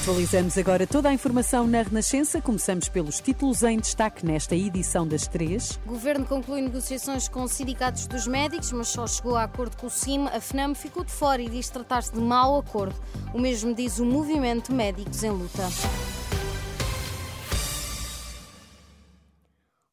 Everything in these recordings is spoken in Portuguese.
Atualizamos agora toda a informação na Renascença. Começamos pelos títulos em destaque nesta edição das três. Governo conclui negociações com sindicatos dos médicos, mas só chegou a acordo com o CIM. A FNAM ficou de fora e diz tratar-se de mau acordo. O mesmo diz o Movimento Médicos em Luta.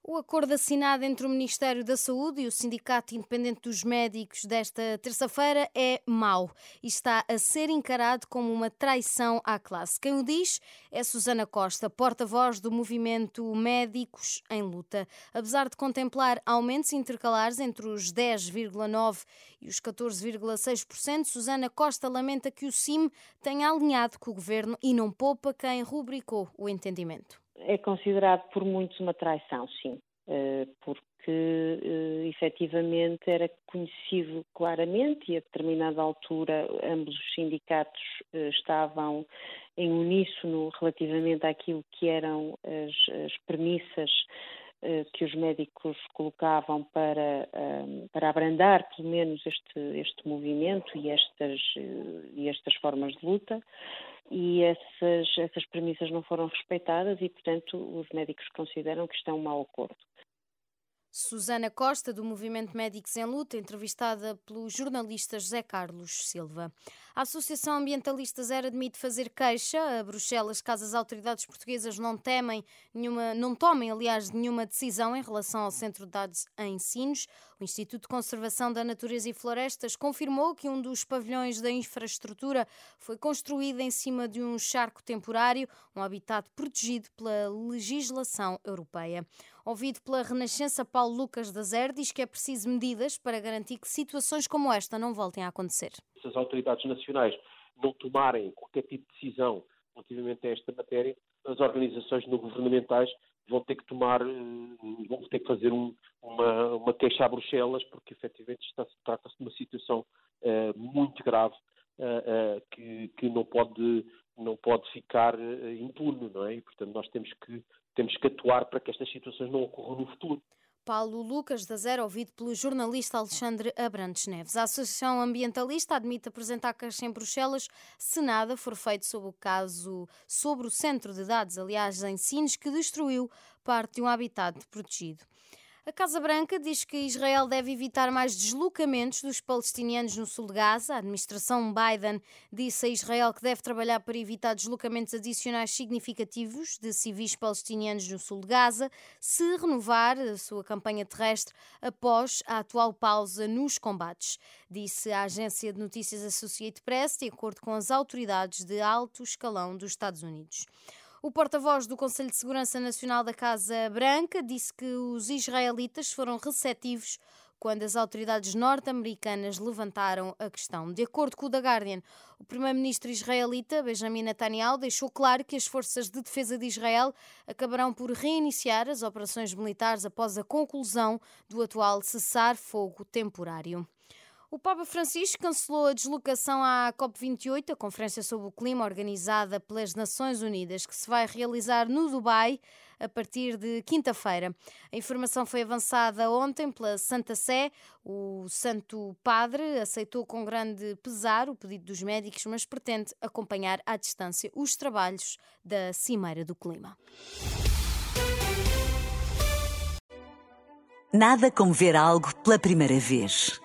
O acordo assinado entre o Ministério da Saúde e o Sindicato Independente dos Médicos desta terça-feira é mau e está a ser encarado como uma traição à classe. Quem o diz é Susana Costa, porta-voz do movimento Médicos em Luta. Apesar de contemplar aumentos intercalares entre os 10,9% e os 14,6%, Susana Costa lamenta que o CIM tenha alinhado com o governo e não poupa quem rubricou o entendimento é considerado por muitos uma traição, sim, eh, porque eh, efetivamente era conhecido claramente e a determinada altura ambos os sindicatos eh, estavam em uníssono relativamente àquilo que eram as, as premissas que os médicos colocavam para, para abrandar pelo menos este, este movimento e estas, e estas formas de luta e essas, essas premissas não foram respeitadas e, portanto, os médicos consideram que isto é um mau acordo. Susana Costa, do Movimento Médicos em Luta, entrevistada pelo jornalista José Carlos Silva. A Associação Ambientalista Zero admite fazer queixa a Bruxelas caso as autoridades portuguesas não temem nenhuma, não tomem, aliás, nenhuma decisão em relação ao centro de dados em Sinos. O Instituto de Conservação da Natureza e Florestas confirmou que um dos pavilhões da infraestrutura foi construído em cima de um charco temporário, um habitat protegido pela legislação europeia. Ouvido pela Renascença, Paulo Lucas da Zer diz que é preciso medidas para garantir que situações como esta não voltem a acontecer. Se as autoridades nacionais não tomarem qualquer tipo de decisão relativamente a esta matéria, as organizações não governamentais vão ter que tomar, eh, vão ter que fazer um, uma, uma queixa a Bruxelas, porque efetivamente trata-se de uma situação uh, muito grave uh, uh, que, que, não pode, não pode ficar impune, não é? E, portanto, nós temos que, temos que atuar para que estas situações não ocorram no futuro. Paulo Lucas da Zero, ouvido pelo jornalista Alexandre Abrantes Neves. A Associação Ambientalista admite apresentar queixa em Bruxelas se nada for feito sobre o caso, sobre o centro de dados, aliás, em Sines, que destruiu parte de um habitat protegido. A Casa Branca diz que Israel deve evitar mais deslocamentos dos palestinianos no sul de Gaza. A administração Biden disse a Israel que deve trabalhar para evitar deslocamentos adicionais significativos de civis palestinianos no sul de Gaza, se renovar a sua campanha terrestre após a atual pausa nos combates, disse a agência de notícias Associated Press, de acordo com as autoridades de alto escalão dos Estados Unidos. O porta-voz do Conselho de Segurança Nacional da Casa Branca disse que os israelitas foram receptivos quando as autoridades norte-americanas levantaram a questão. De acordo com o The Guardian, o primeiro-ministro israelita Benjamin Netanyahu deixou claro que as forças de defesa de Israel acabarão por reiniciar as operações militares após a conclusão do atual cessar-fogo temporário. O Papa Francisco cancelou a deslocação à COP28, a Conferência sobre o Clima organizada pelas Nações Unidas, que se vai realizar no Dubai a partir de quinta-feira. A informação foi avançada ontem pela Santa Sé. O Santo Padre aceitou com grande pesar o pedido dos médicos, mas pretende acompanhar à distância os trabalhos da Cimeira do Clima. Nada como ver algo pela primeira vez.